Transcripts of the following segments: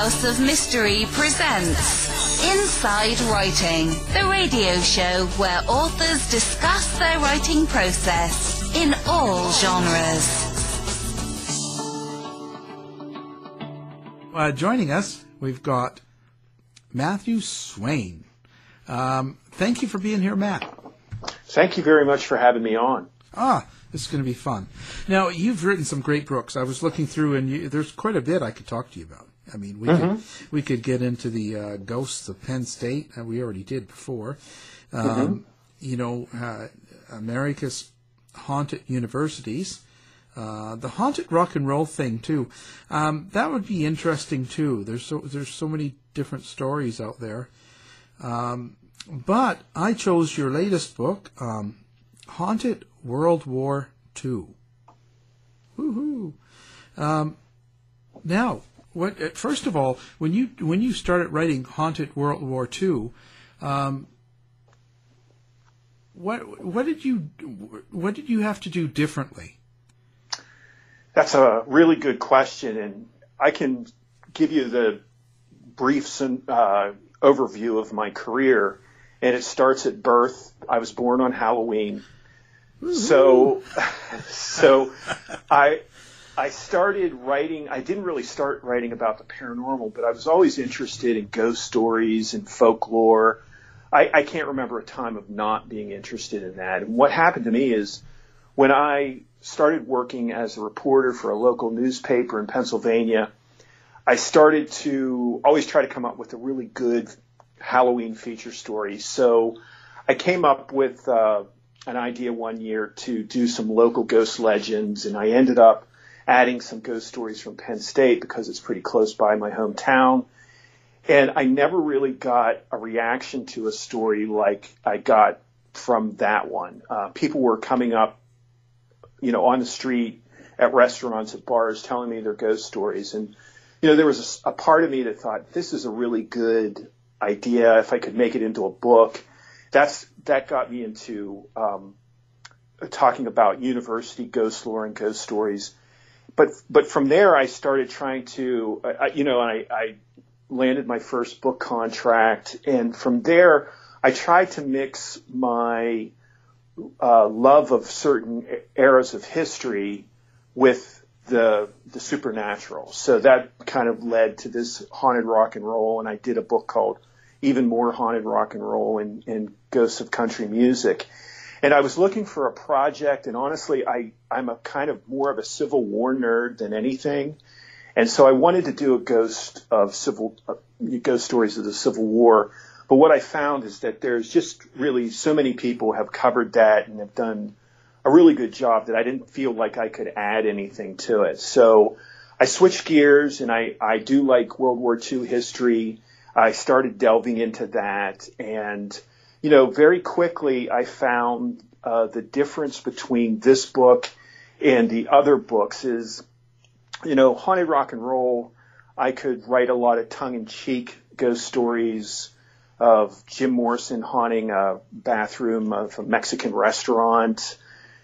House of Mystery presents Inside Writing, the radio show where authors discuss their writing process in all genres. Uh, joining us, we've got Matthew Swayne. Um, thank you for being here, Matt. Thank you very much for having me on. Ah, this is going to be fun. Now, you've written some great books. I was looking through, and you, there's quite a bit I could talk to you about. I mean, we Mm-hmm. could we could get into the uh, ghosts of Penn State, and we already did before. Um, Mm-hmm. You know, uh, America's haunted universities, uh, the haunted rock and roll thing too. Um, that would be interesting too. There's so there's so many different stories out there. Um, but I chose your latest book, um, Haunted World War II. Woohoo! Um, now, what? uh, First of all, when you when you started writing Haunted World War II, um, what what did you what did you have to do differently? That's a really good question, and I can give you the brief uh, overview of my career. And it starts at birth. I was born on Halloween, so so I I started writing. I didn't really start writing about the paranormal, but I was always interested in ghost stories and folklore. I, I can't remember a time of not being interested in that. And what happened to me is when I started working as a reporter for a local newspaper in Pennsylvania, I started to always try to come up with a really good Halloween feature story. So I came up with uh, an idea one year to do some local ghost legends, and I ended up adding some ghost stories from Penn State because it's pretty close by my hometown. And I never really got a reaction to a story like I got from that one. Uh, people were coming up, you know, on the street, at restaurants, at bars, telling me their ghost stories. And, you know, there was a, a part of me that thought, this is a really good idea. If I could make it into a book, that's, that got me into, um, talking about university ghost lore and ghost stories. But, but from there, I started trying to, I, you know, I, I landed my first book contract. And from there, I tried to mix my uh, love of certain eras of history with the the supernatural. So that kind of led to this haunted rock and roll, and I did a book called Even More Haunted Rock and Roll and, and Ghosts of Country Music. And I was looking for a project, and honestly, I I'm a kind of more of a Civil War nerd than anything. And so I wanted to do a ghost of civil, uh, ghost stories of the Civil War. But what I found is that there's just really so many people have covered that and have done a really good job that I didn't feel like I could add anything to it. So I switched gears and I, I do like World War II history. I started delving into that and, you know, very quickly I found uh, the difference between this book and the other books is you know, haunted rock and roll, I could write a lot of tongue in cheek ghost stories of Jim Morrison haunting a bathroom of a Mexican restaurant.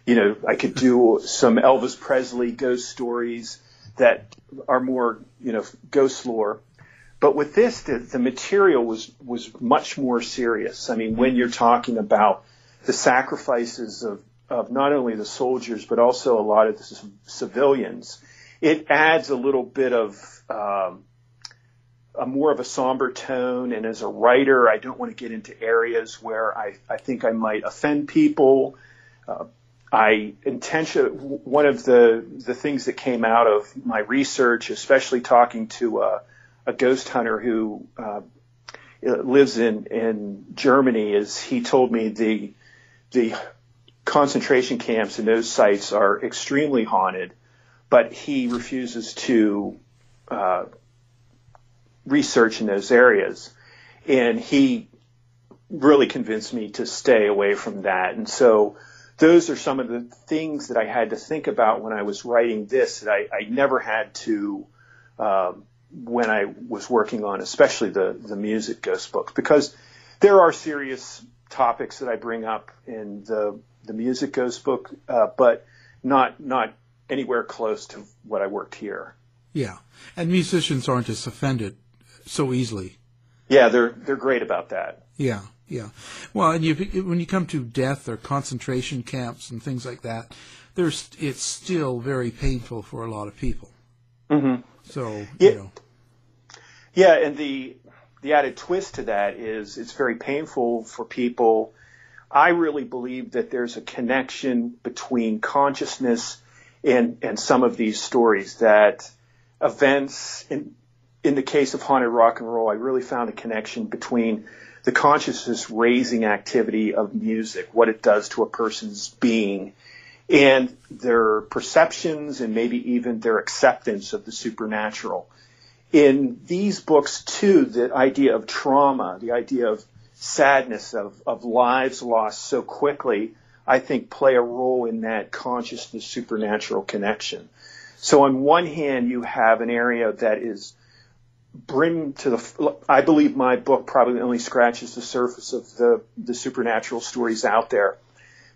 You know, I could do some Elvis Presley ghost stories that are more, you know, ghost lore. But with this, the, the material was, was much more serious. I mean, when you're talking about the sacrifices of, of not only the soldiers, but also a lot of the civilians, it adds a little bit of um, a more of a somber tone. And as a writer, I don't want to get into areas where I, I think I might offend people. Uh, I intention one of the the things that came out of my research, especially talking to a, a ghost hunter who uh, lives in in Germany, is he told me the the concentration camps and those sites are extremely haunted but he refuses to uh, research in those areas. And he really convinced me to stay away from that. And so those are some of the things that I had to think about when I was writing this that I, I never had to um, when I was working on, especially the the music ghost book, because there are serious topics that I bring up in the the music ghost book, uh, but not not anywhere close to what I worked here. Yeah, and musicians aren't as offended so easily. Yeah, they're they're great about that. Yeah, yeah. Well, and you when you come to death or concentration camps and things like that, there's it's still very painful for a lot of people. Mm-hmm. So Yeah. you know, Yeah, and the the added twist to that is it's very painful for people. I really believe that there's a connection between consciousness and and some of these stories that events in in the case of haunted rock and roll, I really found a connection between the consciousness raising activity of music, what it does to a person's being, and their perceptions and maybe even their acceptance of the supernatural in these books too, the idea of trauma, the idea of sadness, of, of lives lost so quickly, I think play a role in that consciousness supernatural connection. So on one hand, you have an area that is bring to the, I believe my book probably only scratches the surface of the, the supernatural stories out there.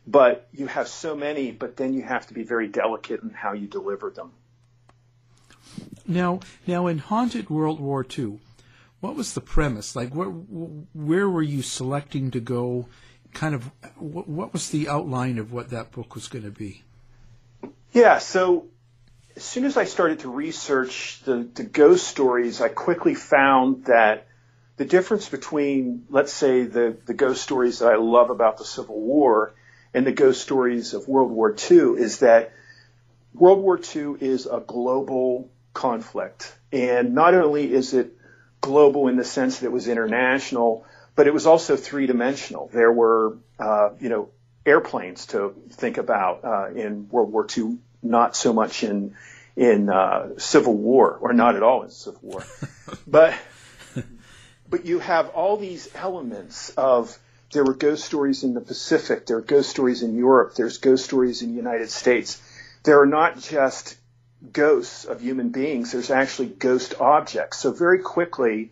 But you have so many, but then you have to be very delicate in how you deliver them. now now in Haunted World War II, what was the premise? Like, where where were you selecting to go? Kind of, what, what was the outline of what that book was going to be? Yeah, so as soon as I started to research the, the ghost stories, I quickly found that the difference between, let's say, the, the ghost stories that I love about the Civil War and the ghost stories of World War II is that World War II is a global conflict. And not only is it global in the sense that it was international, but it was also three dimensional. There were, uh, you know, airplanes to think about uh, in World War II, not so much in in uh, Civil War, or not at all in Civil War, but but you have all these elements of there were ghost stories in the Pacific, there are ghost stories in Europe, there's ghost stories in the United States. There are not just ghosts of human beings, there's actually ghost objects. So very quickly,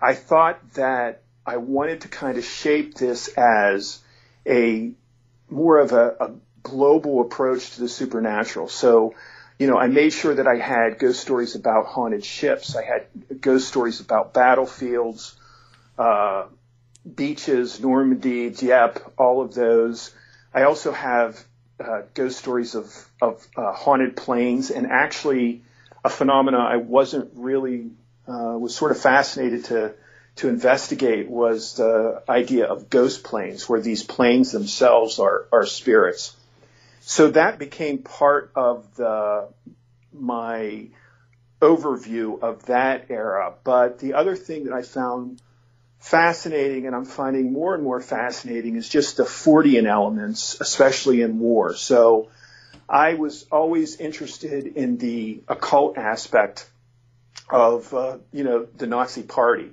I thought that I wanted to kind of shape this as a more of a, a global approach to the supernatural. So, you know, I made sure that I had ghost stories about haunted ships. I had ghost stories about battlefields, uh, beaches, Normandy, Dieppe, all of those. I also have uh, ghost stories of, of uh, haunted planes and actually a phenomena I wasn't really, uh, was sort of fascinated to, to investigate was the idea of ghost planes, where these planes themselves are, are spirits. So that became part of the, my overview of that era. But the other thing that I found fascinating and I'm finding more and more fascinating is just the Fortean elements, especially in war. So I was always interested in the occult aspect of, uh, you know, the Nazi party.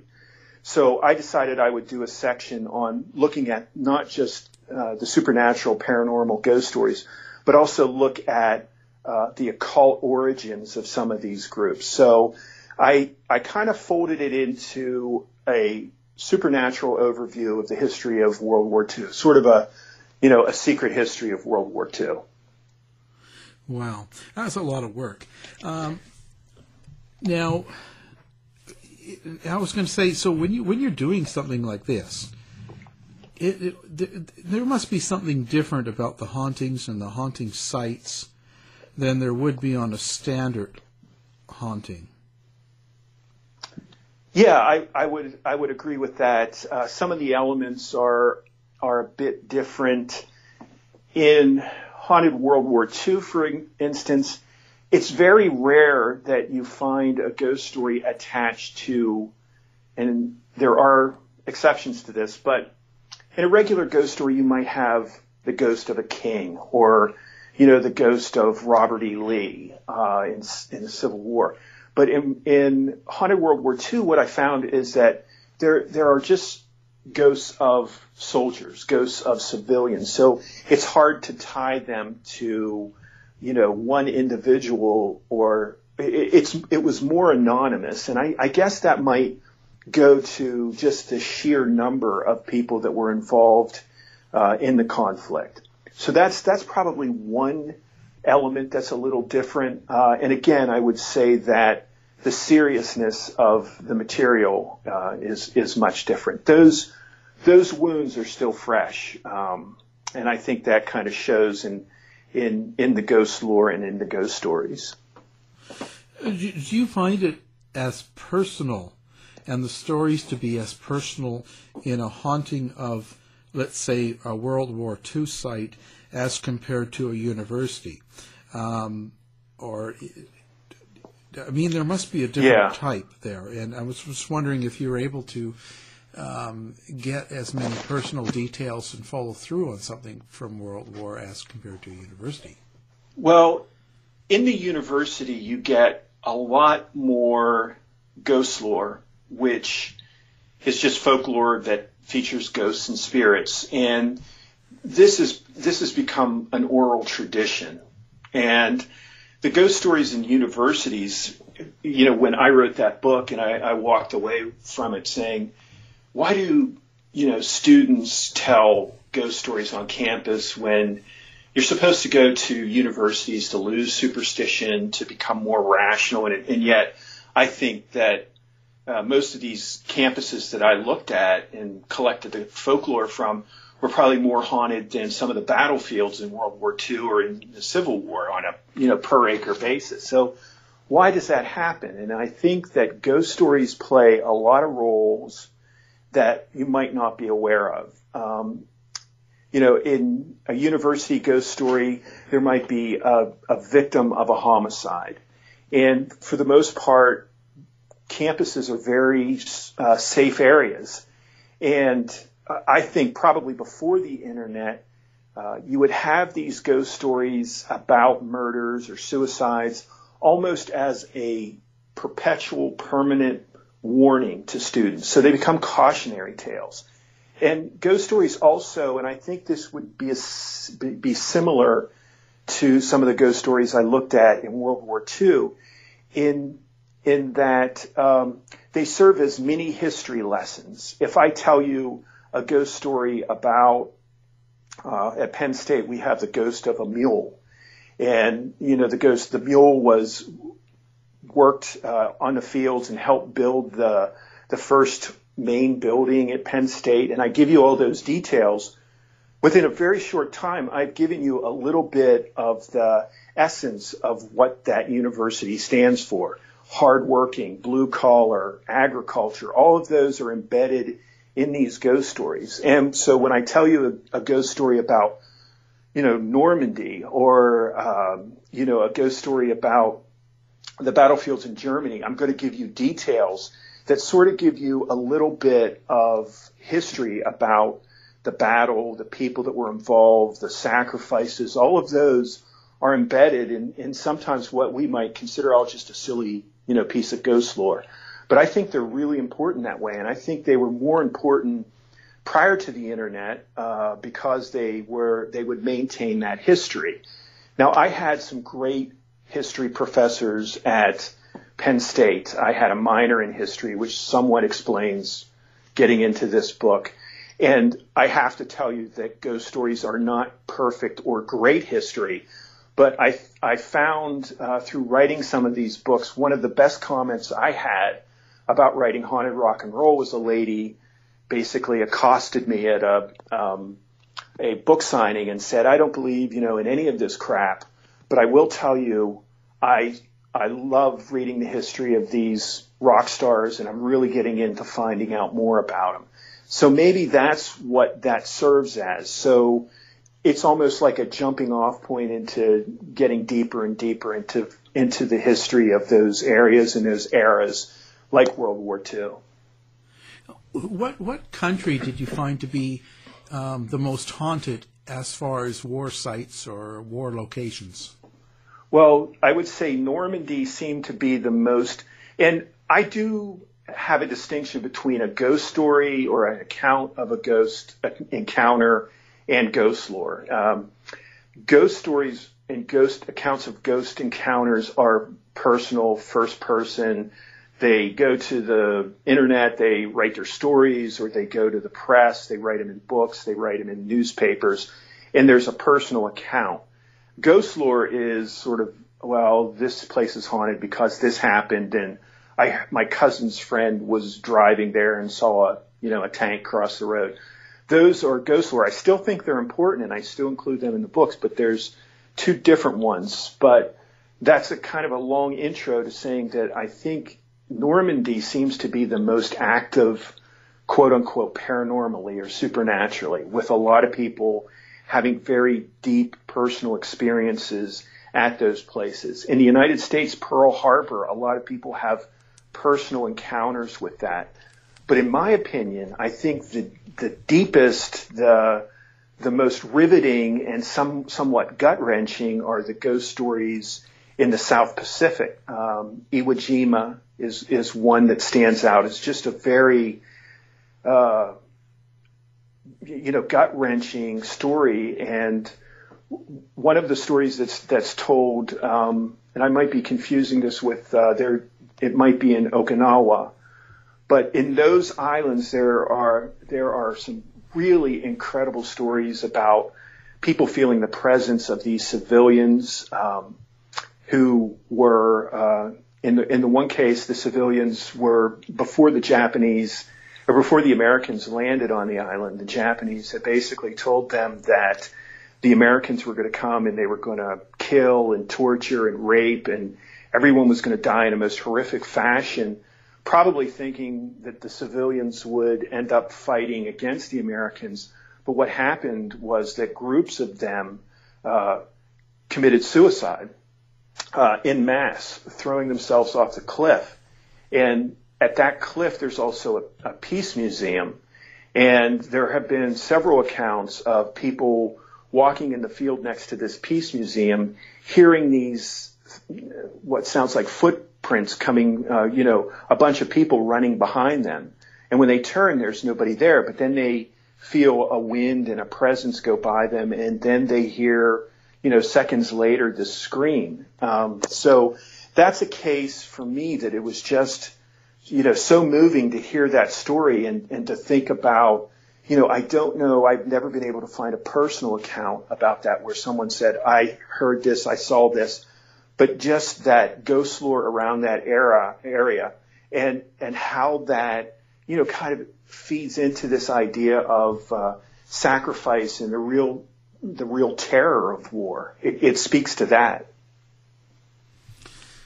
So I decided I would do a section on looking at not just uh, the supernatural, paranormal ghost stories, but also look at uh, the occult origins of some of these groups. So I I kind of folded it into a supernatural overview of the history of World War II, sort of a you know a secret history of World War II. Wow, that's a lot of work. Um, now, I was going to say, so when you when you're doing something like this, it, it, there must be something different about the hauntings and the haunting sites than there would be on a standard haunting. Yeah, I, I would I would agree with that. Uh, some of the elements are are a bit different. In Haunted World War II, for instance, it's very rare that you find a ghost story attached to, and there are exceptions to this, but in a regular ghost story, you might have the ghost of a king or, you know, the ghost of Robert E. Lee uh, in, in the Civil War. But in, in Haunted World War II, what I found is that there there are just ghosts of soldiers, ghosts of civilians. So it's hard to tie them to, you know, one individual or it, it's it was more anonymous, and I, I guess that might go to just the sheer number of people that were involved uh, in the conflict. So that's that's probably one element that's a little different. Uh, and again, I would say that the seriousness of the material uh, is is much different. Those those wounds are still fresh, um, and I think that kind of shows in in in the ghost lore and in the ghost stories. Do you find it as personal, and the stories to be as personal in a haunting of, let's say, a World War II site as compared to a university? Um, or I mean, there must be a different Yeah. type there, and I was just wondering if you were able to um, get as many personal details and follow through on something from World War as compared to a university. Well, in the university, you get a lot more ghost lore, which is just folklore that features ghosts and spirits. And this is this has become an oral tradition. And the ghost stories in universities, you know, when I wrote that book and I, I walked away from it saying, why do you know students tell ghost stories on campus when you're supposed to go to universities to lose superstition, to become more rational, and, and yet I think that uh, most of these campuses that I looked at and collected the folklore from were probably more haunted than some of the battlefields in World War II or in the Civil War on a you know per acre basis. So why does that happen? And I think that ghost stories play a lot of roles that you might not be aware of. Um, you know, in a university ghost story, there might be a, a victim of a homicide. And for the most part, campuses are very uh, safe areas. And I think probably before the internet, uh, you would have these ghost stories about murders or suicides almost as a perpetual, permanent warning to students. So they become cautionary tales. And ghost stories also, and I think this would be a, be similar to some of the ghost stories I looked at in World War II, in in that um, they serve as mini history lessons. If I tell you a ghost story about uh, at Penn State, we have the ghost of a mule, and you know the ghost, the mule was worked uh, on the fields and helped build the the first main building at Penn State, and I give you all those details. Within a very short time, I've given you a little bit of the essence of what that university stands for. Hardworking, blue collar, agriculture, all of those are embedded in these ghost stories. And so when I tell you a, a ghost story about, you know, Normandy or, um, you know, a ghost story about the battlefields in Germany, I'm going to give you details that sort of give you a little bit of history about the battle, the people that were involved, the sacrifices, all of those are embedded in, in sometimes what we might consider all just a silly, you know, piece of ghost lore. But I think they're really important that way, and I think they were more important prior to the internet uh, because they were they would maintain that history. Now I had some great history professors at Penn State. I had a minor in history, which somewhat explains getting into this book. And I have to tell you that ghost stories are not perfect or great history. But I, I found uh, through writing some of these books, one of the best comments I had about writing haunted rock and roll was a lady basically accosted me at a, um, a book signing and said, I don't believe, you know, in any of this crap, but I will tell you, I I love reading the history of these rock stars and I'm really getting into finding out more about them. So maybe that's what that serves as. So it's almost like a jumping off point into getting deeper and deeper into into the history of those areas and those eras like World War II. What what country did you find to be um, the most haunted as far as war sites or war locations? Well, I would say Normandy seemed to be the most, and I do have a distinction between a ghost story or an account of a ghost encounter and ghost lore. Um, ghost stories and ghost accounts of ghost encounters are personal, first person. They go to the internet, they write their stories, or they go to the press, they write them in books, they write them in newspapers, and there's a personal account. Ghost lore is sort of, well, this place is haunted because this happened and I my cousin's friend was driving there and saw a you know a tank cross the road. Those are ghost lore. I still think they're important, and I still include them in the books. But there's two different ones. But that's a kind of a long intro to saying that I think Normandy seems to be the most active, quote unquote, paranormally or supernaturally, with a lot of people having very deep personal experiences at those places. In the United States, Pearl Harbor, a lot of people have personal encounters with that. But in my opinion, I think the the deepest, the the most riveting and some somewhat gut wrenching are the ghost stories in the South Pacific. Um, Iwo Jima is is one that stands out. It's just a very uh, you know gut wrenching story, and one of the stories that's that's told, um, and I might be confusing this with uh, there. It might be in Okinawa, but in those islands there are there are some really incredible stories about people feeling the presence of these civilians. Um, who were uh, in the in the one case the civilians were before the Japanese or before the Americans landed on the island the Japanese had basically told them that the Americans were going to come and they were going to kill and torture and rape and everyone was going to die in a most horrific fashion probably thinking that the civilians would end up fighting against the Americans. But what happened was that groups of them uh, committed suicide uh, in mass, throwing themselves off the cliff. And at that cliff, there's also a, a peace museum. And there have been several accounts of people walking in the field next to this peace museum, hearing these, what sounds like footprints coming, uh, you know, a bunch of people running behind them. And when they turn, there's nobody there, but then they feel a wind and a presence go by them, and then they hear you know, seconds later, the screen. Um, so that's a case for me that it was just, you know, so moving to hear that story and, and to think about, you know, I don't know, I've never been able to find a personal account about that where someone said, I heard this, I saw this, but just that ghost lore around that era, area and, and how that, you know, kind of feeds into this idea of, uh, sacrifice and the real the real terror of war. It, it speaks to that.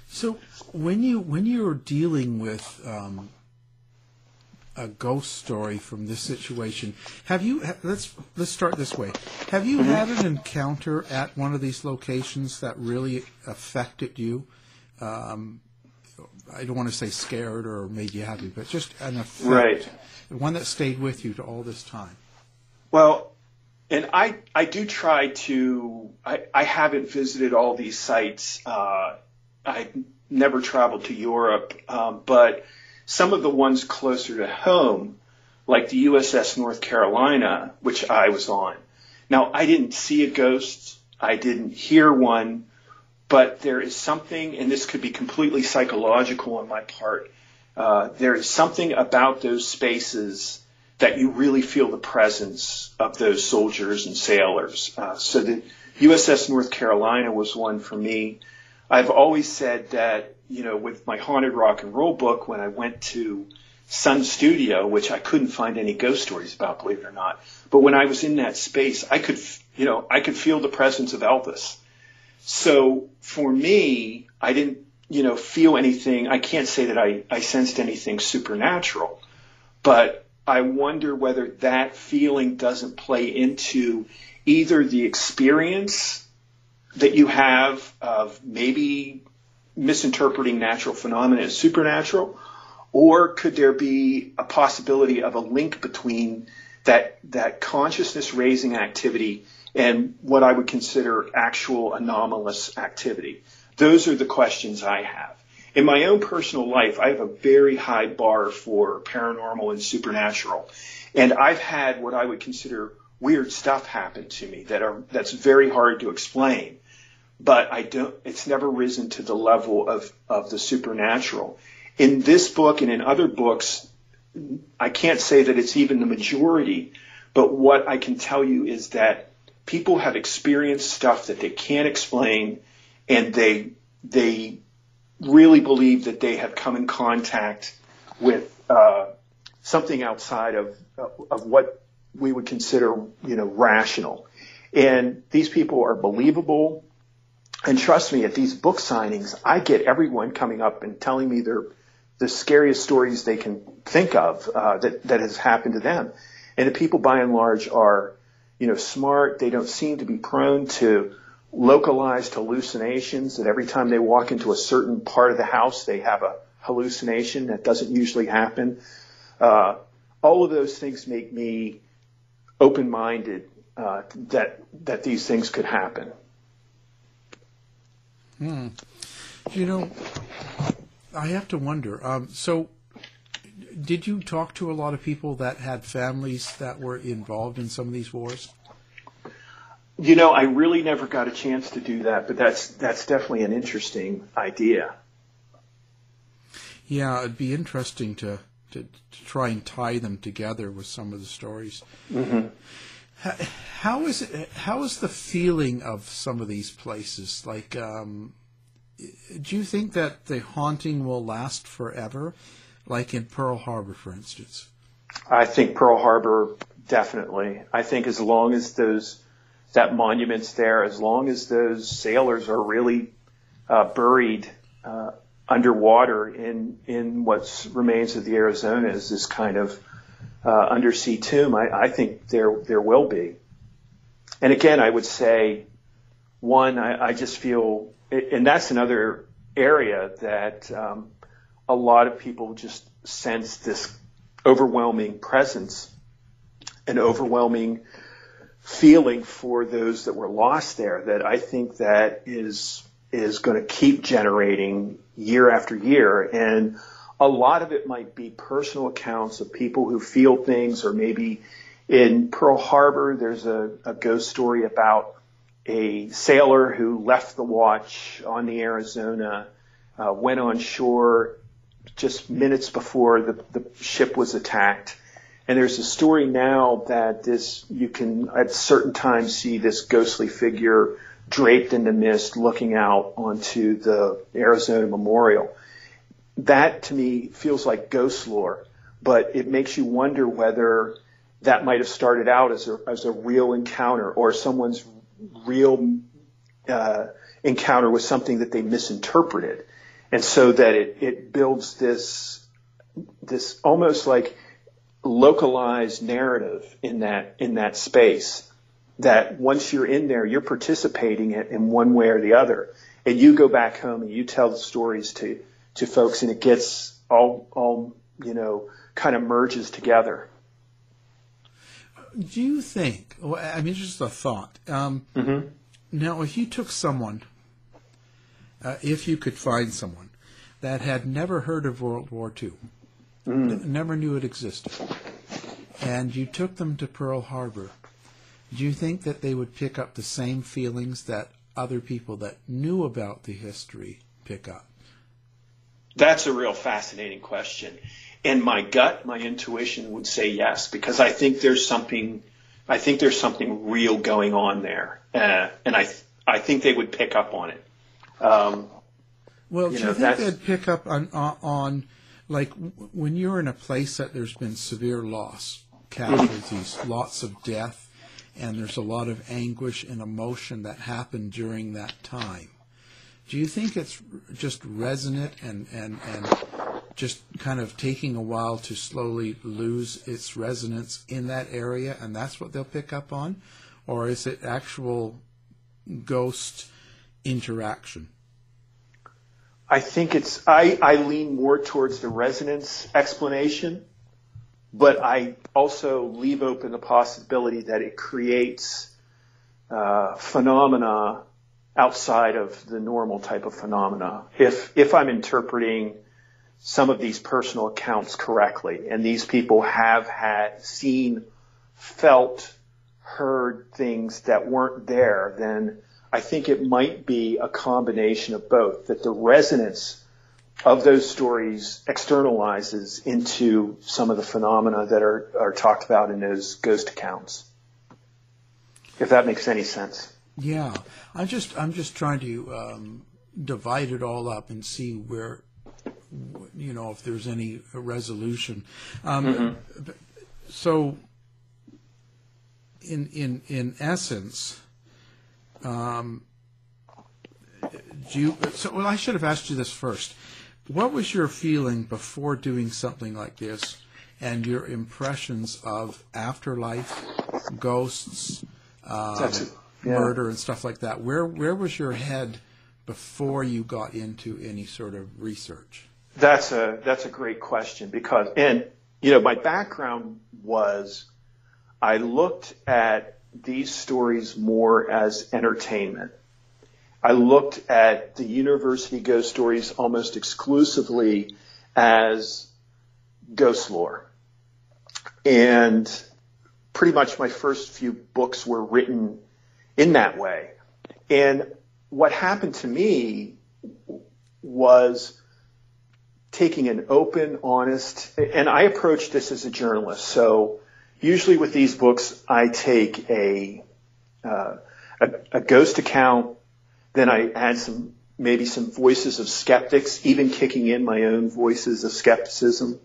So when you when you're dealing with um, a ghost story from this situation, have you let's let's start this way. Have you mm-hmm. had an encounter at one of these locations that really affected you? Um, I don't want to say scared or made you happy, but just an effect, right. one that stayed with you to all this time. Well, and I, I do try to, I, I haven't visited all these sites. Uh, I've never traveled to Europe, um, but some of the ones closer to home, like the USS North Carolina, which I was on. Now, I didn't see a ghost. I didn't hear one, but there is something, and this could be completely psychological on my part. Uh, there is something about those spaces that you really feel the presence of those soldiers and sailors. Uh, so the USS North Carolina was one for me. I've always said that, you know, with my haunted rock and roll book, when I went to Sun Studio, which I couldn't find any ghost stories about, believe it or not, but when I was in that space, I could, you know, I could feel the presence of Elvis. So for me, I didn't, you know, feel anything. I can't say that I, I sensed anything supernatural, but I wonder whether that feeling doesn't play into either the experience that you have of maybe misinterpreting natural phenomena as supernatural, or could there be a possibility of a link between that that consciousness raising activity and what I would consider actual anomalous activity? Those are the questions I have in my own personal life, I have a very high bar for paranormal and supernatural. And I've had what I would consider weird stuff happen to me that are, that's very hard to explain. But I don't, it's never risen to the level of, of the supernatural. In this book and in other books, I can't say that it's even the majority, but what I can tell you is that people have experienced stuff that they can't explain and they, they really believe that they have come in contact with uh, something outside of of what we would consider, you know, rational. And these people are believable. And trust me, at these book signings, I get everyone coming up and telling me their the scariest stories they can think of uh, that that has happened to them. And the people, by and large, are you know smart. They don't seem to be prone to localized hallucinations. That every time they walk into a certain part of the house, they have a hallucination that doesn't usually happen. Uh, all of those things make me open-minded uh, that that these things could happen. Hmm. You know, I have to wonder. Um, so, did you talk to a lot of people that had families that were involved in some of these wars? You know, I really never got a chance to do that, but that's that's definitely an interesting idea. Yeah, it'd be interesting to to, to try and tie them together with some of the stories. Mm-hmm. How, how is it? How is the feeling of some of these places? Like, um, do you think that the haunting will last forever, like in Pearl Harbor, for instance? I think Pearl Harbor definitely. I think as long as those that monument's there, as long as those sailors are really uh, buried uh, underwater in in what remains of the Arizona is this kind of uh, undersea tomb. I, I think there there will be. And again, I would say, one, I, I just feel, and that's another area that um, a lot of people just sense this overwhelming presence, an overwhelming feeling for those that were lost there. That I think that is is going to keep generating year after year. And a lot of it might be personal accounts of people who feel things, or maybe in Pearl Harbor, there's a, a ghost story about a sailor who left the watch on the Arizona, uh, went on shore just minutes before the, the ship was attacked. And there's a story now that this, you can at certain times see this ghostly figure draped in the mist looking out onto the Arizona Memorial. That to me feels like ghost lore, but it makes you wonder whether that might have started out as a, as a real encounter or someone's real uh, encounter with something that they misinterpreted. And so that it, it builds this, this almost like localized narrative in that, in that space that once you're in there, you're participating in one way or the other. And you go back home and you tell the stories to, to folks and it gets all, all, you know, kind of merges together. Do you think, I mean, it's just a thought. Um, mm-hmm. Now, if you took someone, uh, if you could find someone that had never heard of World War II, mm. never knew it existed, and you took them to Pearl Harbor, do you think that they would pick up the same feelings that other people that knew about the history pick up? That's a real fascinating question. And my gut, my intuition would say yes, because I think there's something, I think there's something real going on there. Uh, and I, I think they would pick up on it. Um, well, do you, know, think they'd pick up on, on, on, like, when you're in a place that there's been severe loss, casualties, mm-hmm. lots of death, and there's a lot of anguish and emotion that happened during that time. Do you think it's just resonant and, and, and just kind of taking a while to slowly lose its resonance in that area and that's what they'll pick up on? Or is it actual ghost interaction? I think it's, I, I lean more towards the resonance explanation but I also leave open the possibility that it creates uh, phenomena outside of the normal type of phenomena. If if I'm interpreting some of these personal accounts correctly, and these people have had seen, felt, heard things that weren't there, then I think it might be a combination of both. That the resonance of those stories externalizes into some of the phenomena that are, are talked about in those ghost accounts. If that makes any sense. Yeah, I'm just I'm just trying to um, divide it all up and see where you know if there's any resolution. Um, mm-hmm. So, in in in essence, um, do you? So, well, I should have asked you this first. What was your feeling before doing something like this, and your impressions of afterlife, ghosts, um, yeah. murder, and stuff like that? Where where was your head before you got into any sort of research? That's a that's a great question because and you know my background was I looked at these stories more as entertainment. I looked at the university ghost stories almost exclusively as ghost lore. And pretty much my first few books were written in that way. And what happened to me was taking an open, honest, and I approached this as a journalist. So usually with these books, I take a, uh, a, a ghost account, then I add some, maybe some voices of skeptics, even kicking in my own voices of skepticism.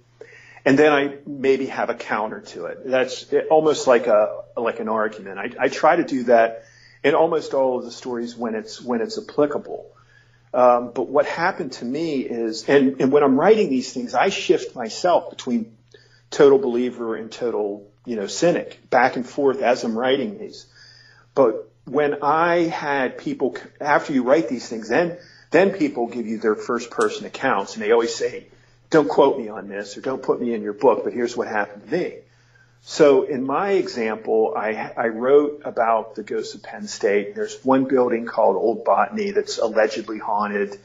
And then I maybe have a counter to it. That's almost like a, like an argument. I, I try to do that in almost all of the stories when it's, when it's applicable. Um, but what happened to me is, and, and when I'm writing these things, I shift myself between total believer and total, you know, cynic back and forth as I'm writing these. But when I had people, after you write these things, then, then people give you their first person accounts and they always say, don't quote me on this or don't put me in your book, but here's what happened to me. So in my example, I, I wrote about the ghosts of Penn State. There's one building called Old Botany that's allegedly haunted,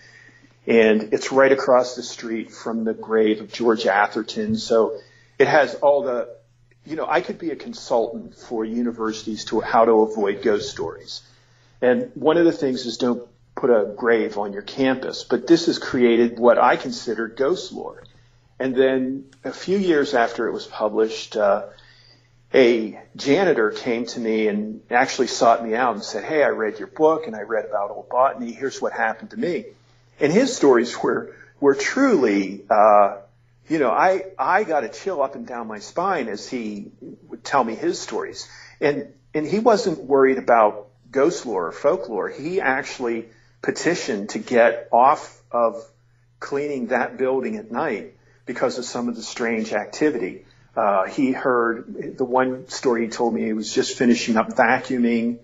and it's right across the street from the grave of George Atherton. So it has all the, you know, I could be a consultant for universities to how to avoid ghost stories. And one of the things is don't put a grave on your campus, but this has created what I consider ghost lore. And then a few years after it was published, uh, a janitor came to me and actually sought me out and said, Hey, I read your book and I read about old botany. Here's what happened to me. And his stories were, were truly, uh, you know, I, I got a chill up and down my spine as he would tell me his stories. And, and he wasn't worried about ghost lore or folklore. He actually petitioned to get off of cleaning that building at night because of some of the strange activity. Uh, he heard the one story he told me he was just finishing up vacuuming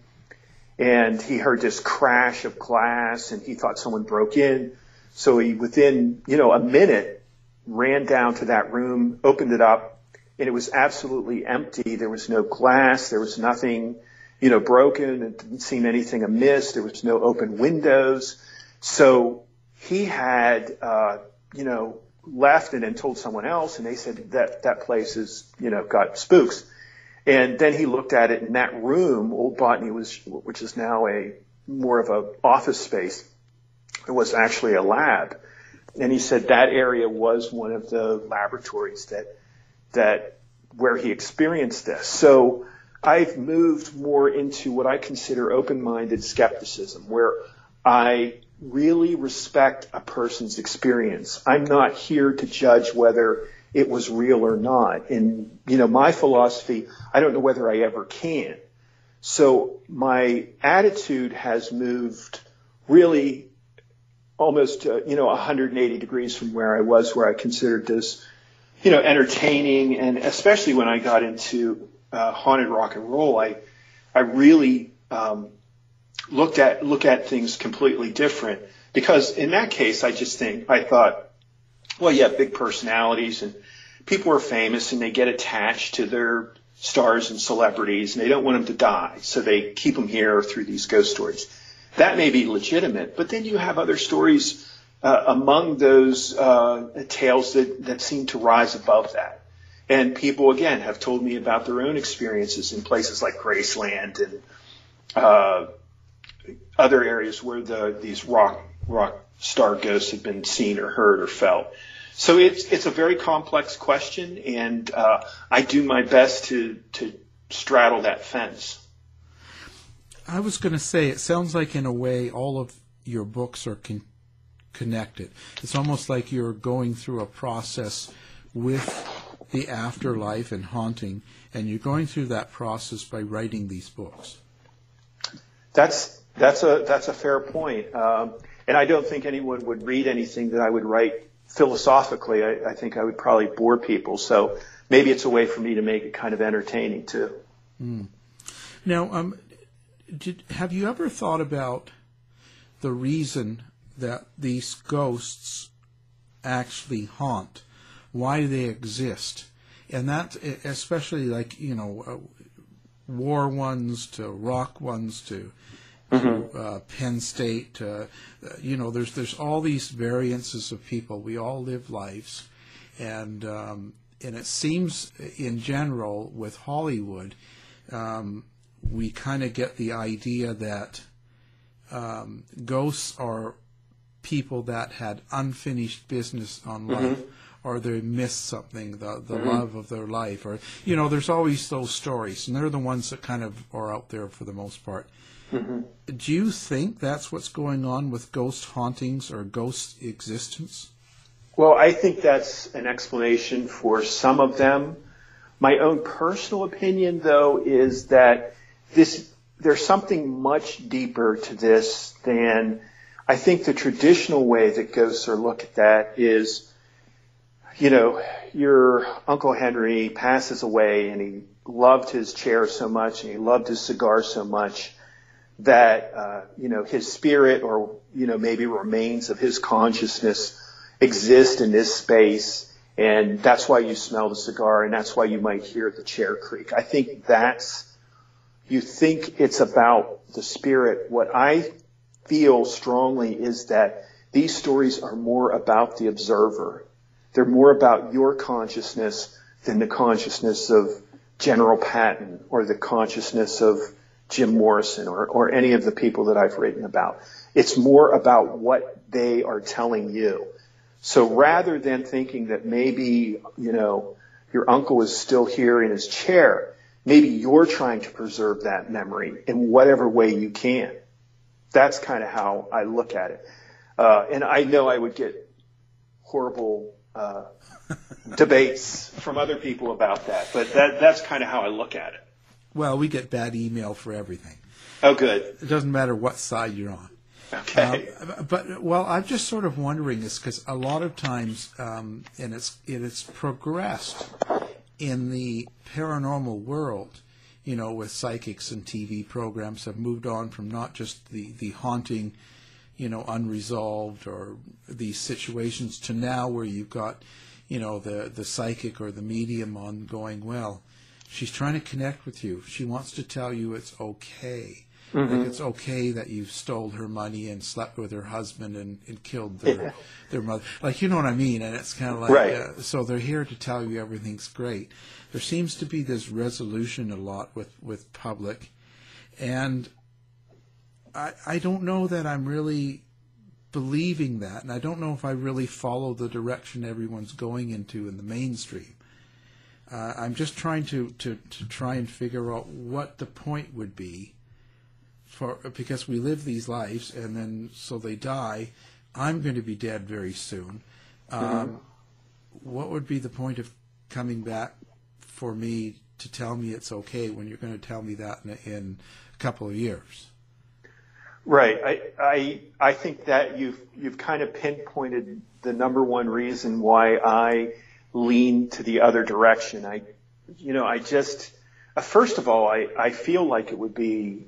and he heard this crash of glass and he thought someone broke in. So he within, you know, a minute ran down to that room, opened it up and it was absolutely empty. There was no glass. There was nothing, you know, broken. It didn't seem anything amiss. There was no open windows. So he had, uh, you know, left and then told someone else, and they said that that place is, you know, got spooks. And then he looked at it in that room, Old Botany was, which is now a more of a office space. It was actually a lab. And he said that area was one of the laboratories that, that, where he experienced this. So I've moved more into what I consider open-minded skepticism, where I really respect a person's experience. I'm not here to judge whether it was real or not. And, you know, my philosophy, I don't know whether I ever can. So my attitude has moved really almost, uh, you know, 180 degrees from where I was, where I considered this, you know, entertaining. And especially when I got into uh, haunted rock and roll, I, I really um, looked at look at things completely different. Because in that case, I just think I thought, well, yeah, big personalities and people are famous and they get attached to their stars and celebrities and they don't want them to die, so they keep them here through these ghost stories. That may be legitimate, but then you have other stories uh, among those uh, tales that, that seem to rise above that. And people, again, have told me about their own experiences in places like Graceland and uh, other areas where the these rock rock star ghosts have been seen or heard or felt. So it's it's a very complex question, and uh, I do my best to to straddle that fence. I was going to say, it sounds like in a way all of your books are con- connected. It's almost like you're going through a process with the afterlife and haunting, and you're going through that process by writing these books. That's that's a that's a fair point, um, and I don't think anyone would read anything that I would write philosophically. I, I think I would probably bore people. So maybe it's a way for me to make it kind of entertaining too. Mm. Now, um, did, have you ever thought about the reason that these ghosts actually haunt? Why do they exist? And that, especially like you know, uh, war ones to rock ones to mm-hmm. uh, Penn State. Uh, you know, there's there's all these variances of people. We all live lives, and um, and it seems in general with Hollywood, um, we kind of get the idea that um, ghosts are people that had unfinished business on mm-hmm. life. Or they missed something, the the mm-hmm. love of their life, or you know, there's always those stories, and they're the ones that kind of are out there for the most part. Mm-hmm. Do you think that's what's going on with ghost hauntings or ghost existence? Well, I think that's an explanation for some of them. My own personal opinion, though, is that this there's something much deeper to this than I think the traditional way that ghosts are looked at that is, you know, your Uncle Henry passes away and he loved his chair so much and he loved his cigar so much that uh, you know his spirit or you know maybe remains of his consciousness exist in this space and that's why you smell the cigar and that's why you might hear the chair creak. I think that's you think it's about the spirit. What I feel strongly is that these stories are more about the observer. They're more about your consciousness than the consciousness of General Patton or the consciousness of Jim Morrison or, or any of the people that I've written about. It's more about what they are telling you. So rather than thinking that maybe, you know, your uncle is still here in his chair, maybe you're trying to preserve that memory in whatever way you can. That's kind of how I look at it. Uh, and I know I would get horrible uh, debates from other people about that, but that, that's kind of how I look at it. Well, we get bad email for everything. Oh, good. It doesn't matter what side you're on. Okay. Uh, but well, I'm just sort of wondering this because a lot of times, um, and it's it, it's progressed in the paranormal world. You know, with psychics and TV programs have moved on from not just the the haunting, you know, unresolved or these situations to now where you've got, you know, the the psychic or the medium on going well She's trying to connect with you. She wants to tell you it's okay. Mm-hmm. Like it's okay that you stole her money and slept with her husband and, and killed their yeah. their mother. Like you know what I mean? And it's kind of like right. uh, so they're here to tell you everything's great. There seems to be this resolution a lot with with public, and I I don't know that I'm really believing that, and I don't know if I really follow the direction everyone's going into in the mainstream. Uh, I'm just trying to, to, to try and figure out what the point would be for because we live these lives and then so they die. I'm going to be dead very soon. Um, mm-hmm. What would be the point of coming back for me to tell me it's okay when you're going to tell me that in, in a couple of years? Right. I, I I think that you've you've kind of pinpointed the number one reason why I lean to the other direction. I, you know, I just, uh, first of all, I, I feel like it would be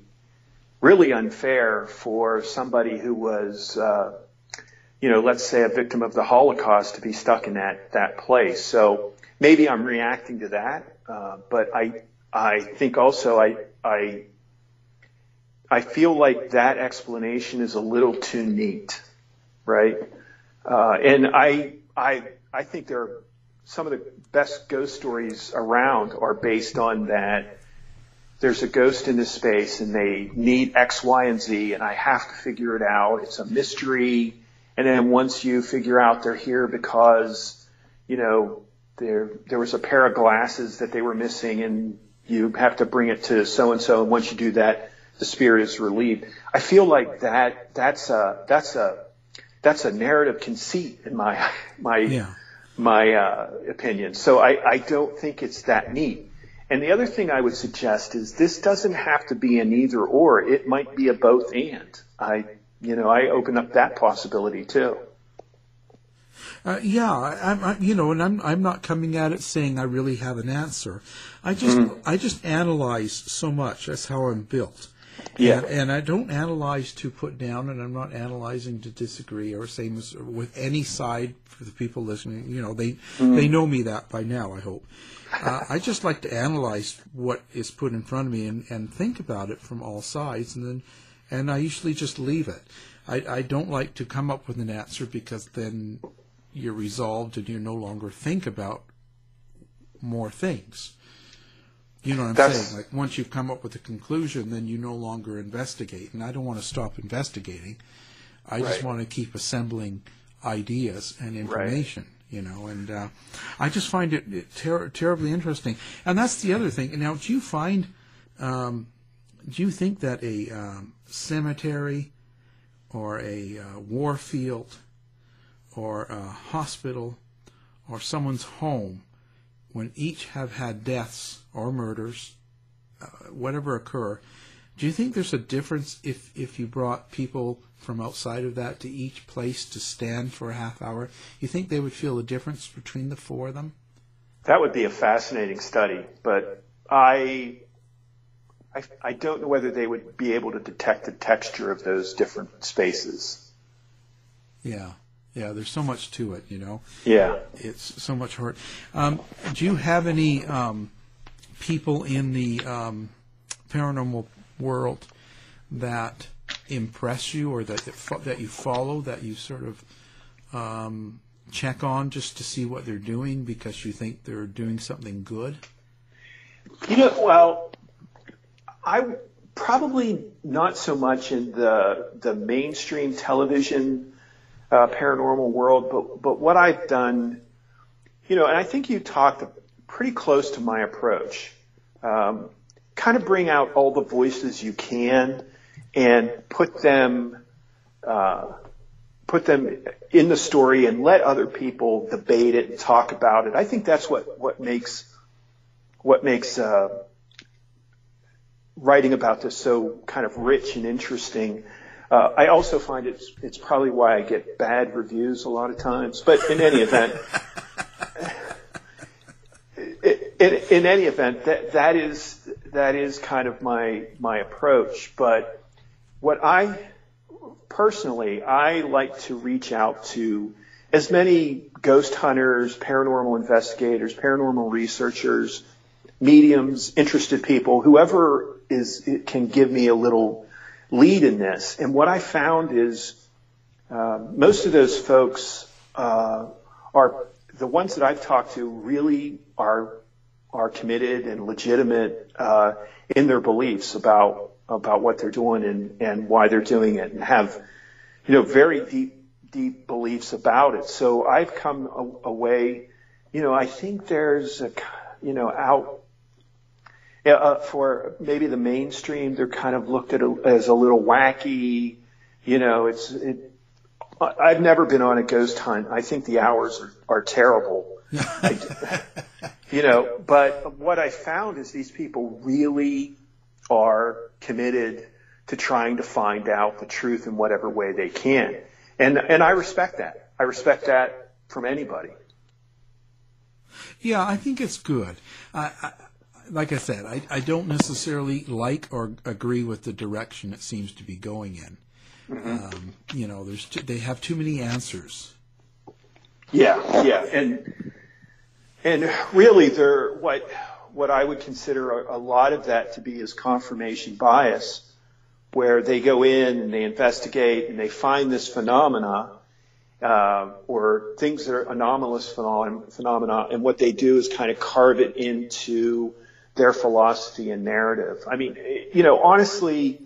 really unfair for somebody who was, uh, you know, let's say a victim of the Holocaust to be stuck in that, that place. So maybe I'm reacting to that. Uh, but I, I think also I, I, I feel like that explanation is a little too neat, right? Uh, and I, I, I think there are some of the best ghost stories around are based on that there's a ghost in this space and they need X, Y, and Z and I have to figure it out. It's a mystery. And then once you figure out they're here because, you know, there, there was a pair of glasses that they were missing and you have to bring it to so and so. And once you do that, the spirit is relieved. I feel like that, that's a, that's a, that's a narrative conceit in my my Yeah. my uh, opinion. So I, I don't think it's that neat. And the other thing I would suggest is this doesn't have to be an either or. It might be a both and. I you know I open up that possibility too. Uh, yeah, I'm, I, you know, and I'm I'm not coming at it saying I really have an answer. I just I just analyze so much. That's how I'm built. Yeah. And, and I don't analyze to put down, and I'm not analyzing to disagree or same as with any side for the people listening. You know, they they know me that by now. I hope. Uh, I just like to analyze what is put in front of me and, and think about it from all sides, and then and I usually just leave it. I, I don't like to come up with an answer because then you're resolved and you no longer think about more things. You know what I'm That's- saying? Like once you've come up with a conclusion, then you no longer investigate. And I don't want to stop investigating. I just Right. want to keep assembling ideas and information. You know, and uh, I just find it, it ter- terribly interesting. And that's the other thing. Now, do you find, um, do you think that a um, cemetery or a uh, war field or a hospital or someone's home, when each have had deaths or murders, uh, whatever occur, do you think there's a difference if, if you brought people from outside of that to each place to stand for a half hour? You think they would feel a difference between the four of them? That would be a fascinating study, but I, I, I don't know whether they would be able to detect the texture of those different spaces. Yeah, yeah. There's so much to it, you know. Yeah. It's so much hurt. Um, do you have any um, people in the um, paranormal world that impress you, or that that, fo- that you follow, that you sort of um, check on just to see what they're doing because you think they're doing something good? You know, well, I probably not so much in the the mainstream television uh, paranormal world, but but what I've done, you know, and I think you talked pretty close to my approach. Um, kind of bring out all the voices you can and put them uh, put them in the story and let other people debate it and talk about it. I think that's what what makes what makes uh, writing about this so kind of rich and interesting. Uh, I also find it's it's probably why I get bad reviews a lot of times. But in any event, in, in any event, that that is that is kind of my my approach. But what I personally I like to reach out to as many ghost hunters, paranormal investigators, paranormal researchers, mediums, interested people, whoever is can give me a little lead in this. And what I found is uh, most of those folks uh, are the ones that I've talked to really are are committed and legitimate uh, in their beliefs about about what they're doing and, and why they're doing it, and have you know very deep deep beliefs about it. So I've come away. You know, I think there's a you know out uh, for maybe the mainstream, they're kind of looked at a, as a little wacky. You know, it's. It, I've never been on a ghost hunt. I think the hours are, are terrible. I- you know, but what I found is these people really are committed to trying to find out the truth in whatever way they can, and and I respect that. I respect that from anybody. Yeah, I think it's good. I, I, like I said, I, I don't necessarily like or agree with the direction it seems to be going in. Um, you know, there's too, they have too many answers. Yeah, yeah, and and really, there what what I would consider a, a lot of that to be is confirmation bias, where they go in and they investigate and they find this phenomena uh, or things that are anomalous phenomena, phenomena, and what they do is kind of carve it into their philosophy and narrative. I mean, you know, honestly,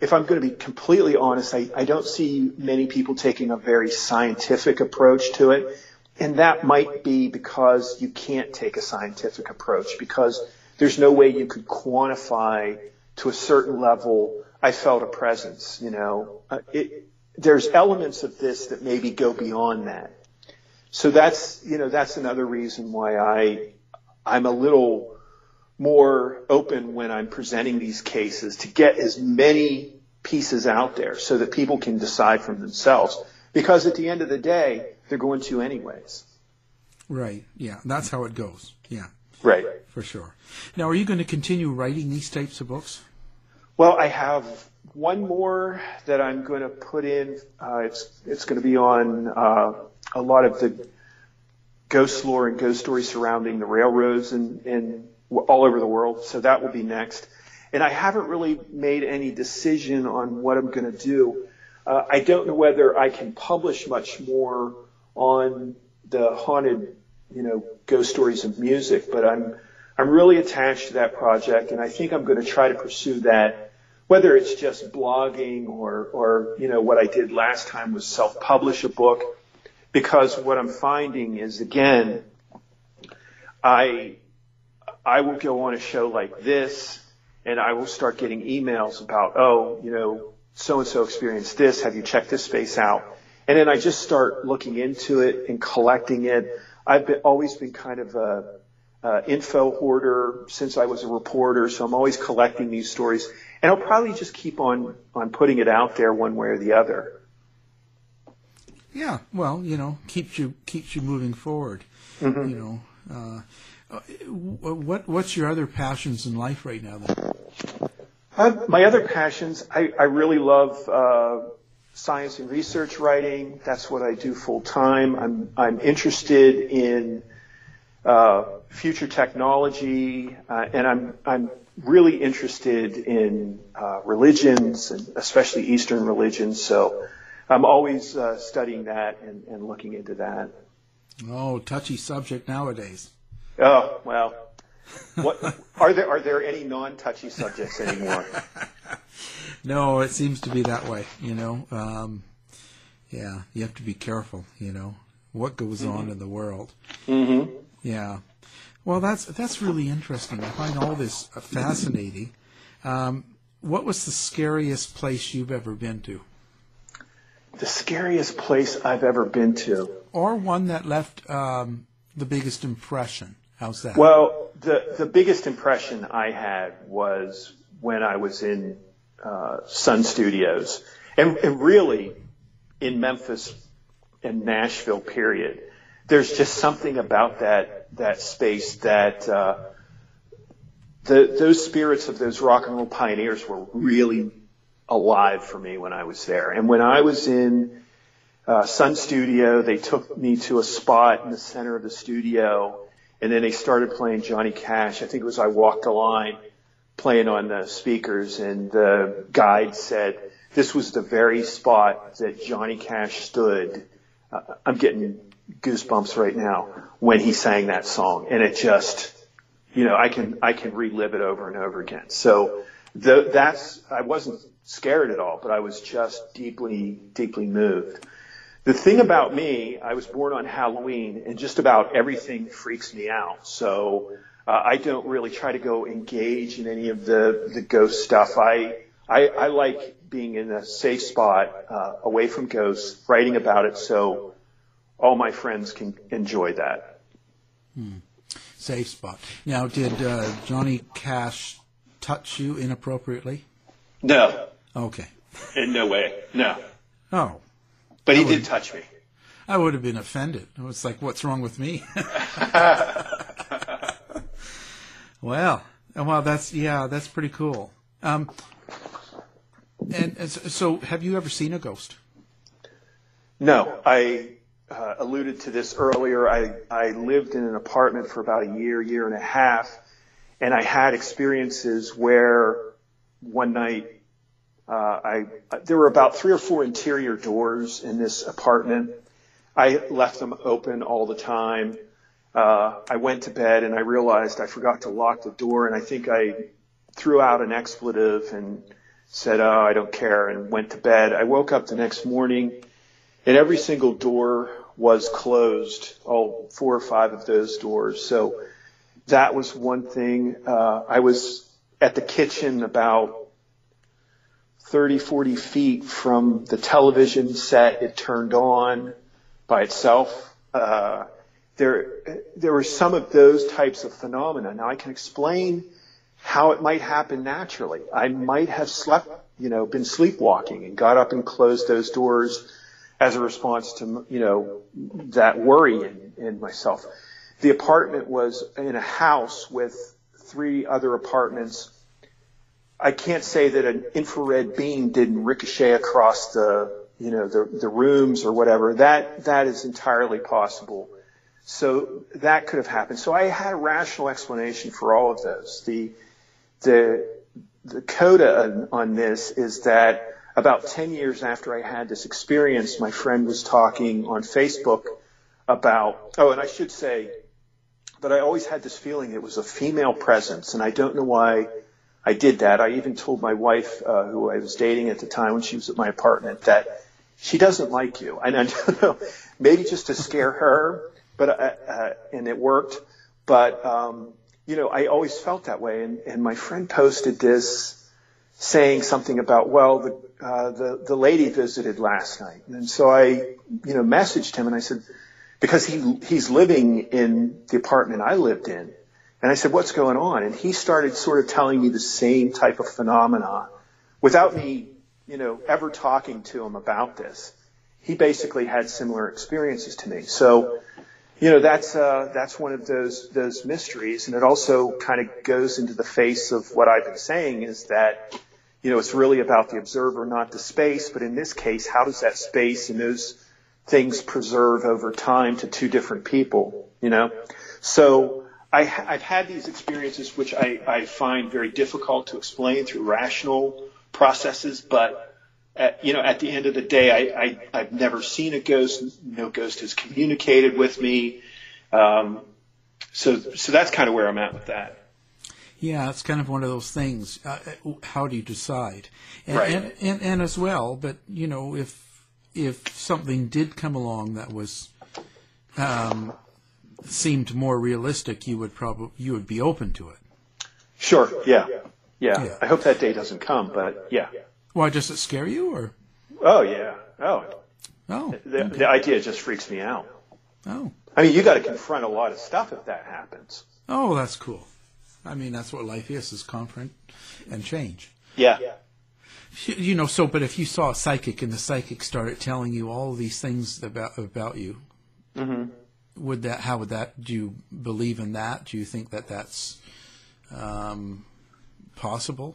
if I'm going to be completely honest, I, I don't see many people taking a very scientific approach to it. And that might be because you can't take a scientific approach because there's no way you could quantify to a certain level. I felt a presence, you know, uh, it, there's elements of this that maybe go beyond that. So that's, you know, that's another reason why I, I'm a little more open when I'm presenting these cases to get as many pieces out there so that people can decide for themselves. Because at the end of the day, they're going to anyways. Right. Yeah. That's how it goes. Yeah. Right. For sure. Now, are you going to continue writing these types of books? Well, I have one more that I'm going to put in. Uh, it's it's going to be on uh, a lot of the ghost lore and ghost stories surrounding the railroads and, and all over the world. So that will be next. And I haven't really made any decision on what I'm going to do. Uh, I don't know whether I can publish much more on the haunted, you know, ghost stories of music, but I'm I'm really attached to that project, and I think I'm going to try to pursue that, whether it's just blogging or or you know what I did last time was self-publish a book, because what I'm finding is again, I I will go on a show like this, and I will start getting emails about, oh, you know, so and so experienced this. Have you checked this space out? And then I just start looking into it and collecting it. I've been, always been kind of a, a info hoarder since I was a reporter, so I'm always collecting these stories, and I'll probably just keep on on putting it out there one way or the other. Yeah, well, you know, keeps you keeps you moving forward. Mm-hmm. You know, uh, what what's your other passions in life right now? Then? Uh, my other passions, I, I really love uh, science and research writing. That's what I do full time. I'm I'm interested in uh, future technology, uh, and I'm I'm really interested in uh, religions and especially Eastern religions. So I'm always uh, studying that and, and looking into that. Oh, touchy subject nowadays. Oh well, what are there? Are there any non-touchy subjects anymore? no, it seems to be that way. You know, um, yeah, you have to be careful. You know what goes mm-hmm. on in the world. Mm-hmm. Yeah. Well, that's that's really interesting. I find all this fascinating. Um, what was the scariest place you've ever been to? The scariest place I've ever been to, or one that left um, the biggest impression. How's that? Well, the the biggest impression I had was when I was in uh, Sun Studios, and, and really in Memphis and Nashville. Period. There's just something about that that space that uh, the those spirits of those rock and roll pioneers were really alive for me when I was there. And when I was in uh, Sun Studio, they took me to a spot in the center of the studio and then they started playing Johnny Cash. I think it was I Walk the Line playing on the speakers and the guide said this was the very spot that Johnny Cash stood. Uh, I'm getting goosebumps right now when he sang that song and it just, you know, I can, I can relive it over and over again. So the, that's, I wasn't scared at all, but I was just deeply, deeply moved. The thing about me, I was born on Halloween, and just about everything freaks me out. So uh, I don't really try to go engage in any of the the ghost stuff. I I, I like being in a safe spot, uh, away from ghosts, writing about it, so all my friends can enjoy that. Hmm. Safe spot. Now, did uh, Johnny Cash touch you inappropriately? No. Okay. In no way. No. Oh. But he did touch me. I would have been offended. It was like, what's wrong with me? well, well, that's yeah, that's pretty cool. Um, and, and so, have you ever seen a ghost? No, I uh, alluded to this earlier. I I lived in an apartment for about a year, year and a half, and I had experiences where one night I, there were about three or four interior doors in this apartment. I left them open all the time. Uh, I went to bed and I realized I forgot to lock the door and I think I threw out an expletive and said, oh, I don't care and went to bed. I woke up the next morning and every single door was closed, all four or five of those doors. So that was one thing. Uh, I was at the kitchen about 30, 40 feet from the television set it turned on by itself. Uh, there, there were some of those types of phenomena. Now I can explain how it might happen naturally. I might have slept, you know, been sleepwalking and got up and closed those doors as a response to, you know, that worry in, in myself. The apartment was in a house with three other apartments. I can't say that an infrared beam didn't ricochet across the, you know, the, the rooms or whatever. That, that is entirely possible. So that could have happened. So I had a rational explanation for all of those. The, the, the coda on, on this is that about 10 years after I had this experience, my friend was talking on Facebook about, oh, and I should say that I always had this feeling it was a female presence, and I don't know why I did that. I even told my wife, uh, who I was dating at the time when she was at my apartment, that she doesn't like you. And I don't know, maybe just to scare her, but, uh, uh, and it worked. But, um, you know, I always felt that way. And, and my friend posted this saying something about, well, the, uh, the, the lady visited last night. And so I, you know, messaged him and I said, because he, he's living in the apartment I lived in. And I said, what's going on? And he started sort of telling me the same type of phenomena without me, you know, ever talking to him about this. He basically had similar experiences to me. So, you know, that's, uh, that's one of those, those mysteries. And it also kind of goes into the face of what I've been saying is that, you know, it's really about the observer, not the space. But in this case, how does that space and those things preserve over time to two different people, you know? So I, have had these experiences which I, I find very difficult to explain through rational processes, but at, you know, at the end of the day, I, I, I've never seen a ghost. No ghost has communicated with me. Um, so, so that's kind of where I'm at with that. Yeah, it's kind of one of those things. Uh, how do you decide? And, right. and, and, and as well, but you know, if if something did come along that was um, seemed more realistic, you would probably you would be open to it. Sure. Yeah. yeah. Yeah. I hope that day doesn't come, but yeah. Why does it scare you, or Oh yeah. Oh, oh the, the idea just freaks me out. oh I mean, you got to confront a lot of stuff if that happens. oh that's cool. I mean, that's what life is: is confront and change. Yeah. You- You know, so but if you saw a psychic and the psychic started telling you all these things about about you, mm-hmm. Would that? How would that? Do you believe in that? Do you think that that's um, possible?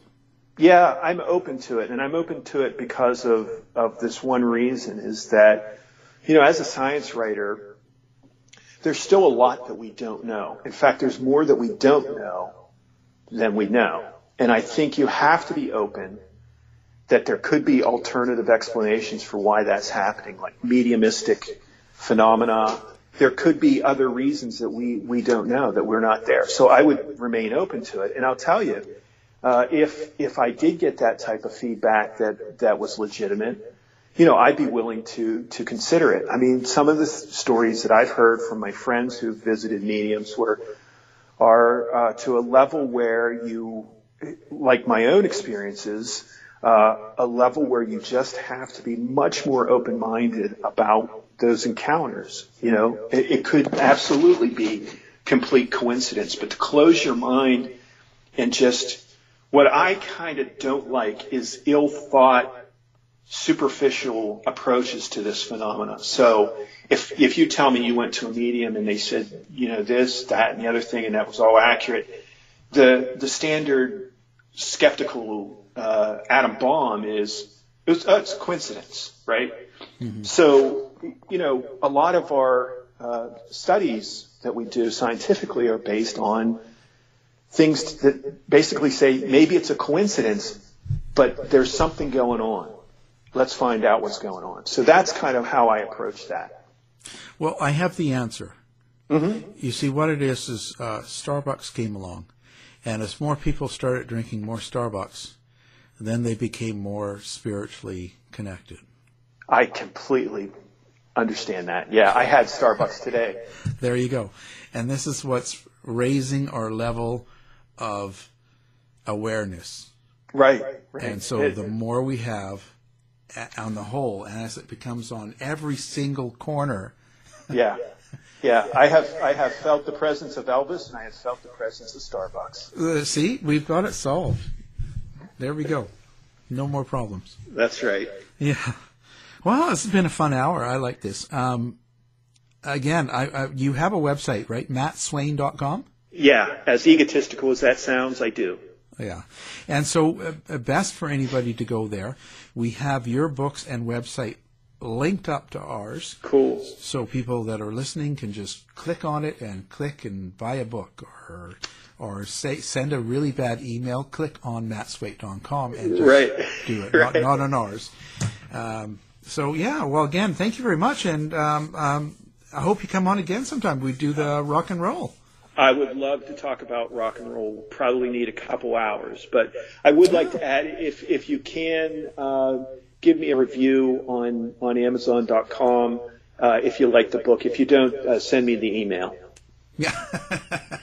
Yeah, I'm open to it, and I'm open to it because of of this one reason is that, you know, as a science writer, there's still a lot that we don't know. In fact, there's more that we don't know than we know, and I think you have to be open that there could be alternative explanations for why that's happening, like mediumistic phenomena. There could be other reasons that we we don't know that we're not there. So I would remain open to it, and I'll tell you uh, if if I did get that type of feedback that that was legitimate, you know, I'd be willing to to consider it. I mean, some of the th- stories that I've heard from my friends who've visited mediums were are uh, to a level where you, like my own experiences, uh, a level where you just have to be much more open minded about those encounters. You know, it, it could absolutely be complete coincidence, but to close your mind and just what I kind of don't like is ill thought, superficial approaches to this phenomena. So if, if you tell me you went to a medium and they said, you know, this, that, and the other thing, and that was all accurate, the, the standard skeptical, uh, atom bomb is, it was, oh, it's a coincidence, right? So, you know, a lot of our, uh, studies that we do scientifically are based on things that basically say maybe it's a coincidence, but there's something going on. Let's find out what's going on. So that's kind of how I approach that. Well, I have the answer. Mm-hmm. You see, what it is is uh, Starbucks came along, and as more people started drinking more Starbucks, then they became more spiritually connected. I completely understand that. Yeah, I had Starbucks today. There you go. And this is what's raising our level of awareness. Right. right. And so It- the more we have on the whole, and as it becomes on every single corner, yeah. Yeah. I have I have felt the presence of Elvis and I have felt the presence of Starbucks. uh, see, we've got it solved. There we go. No more problems. That's right. Yeah. Well, it's been a fun hour. I like this. Um, again, I, I, you have a website, right? mattswayne.com? Yeah. As egotistical as that sounds, I do. Yeah. And so, uh, uh, best for anybody to go there. We have your books and website linked up to ours. Cool. So people that are listening can just click on it and click and buy a book or or say send a really bad email, click on mattswayne.com and just Right. do it, Right. not, not on ours. Um, so yeah, well again, thank you very much and um, um, I hope you come on again sometime. We do the rock and roll. I would love to talk about rock and roll. We'll probably need a couple hours, but I would like to add, if if you can, uh, give me a review on on Amazon.com uh, if you like the book. If you don't, uh, send me the email. Yeah.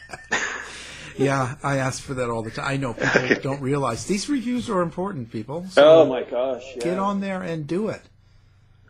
yeah, I ask for that all the time. I know people don't realize these reviews are important, people. So Oh my gosh! Yeah. get on there and do it.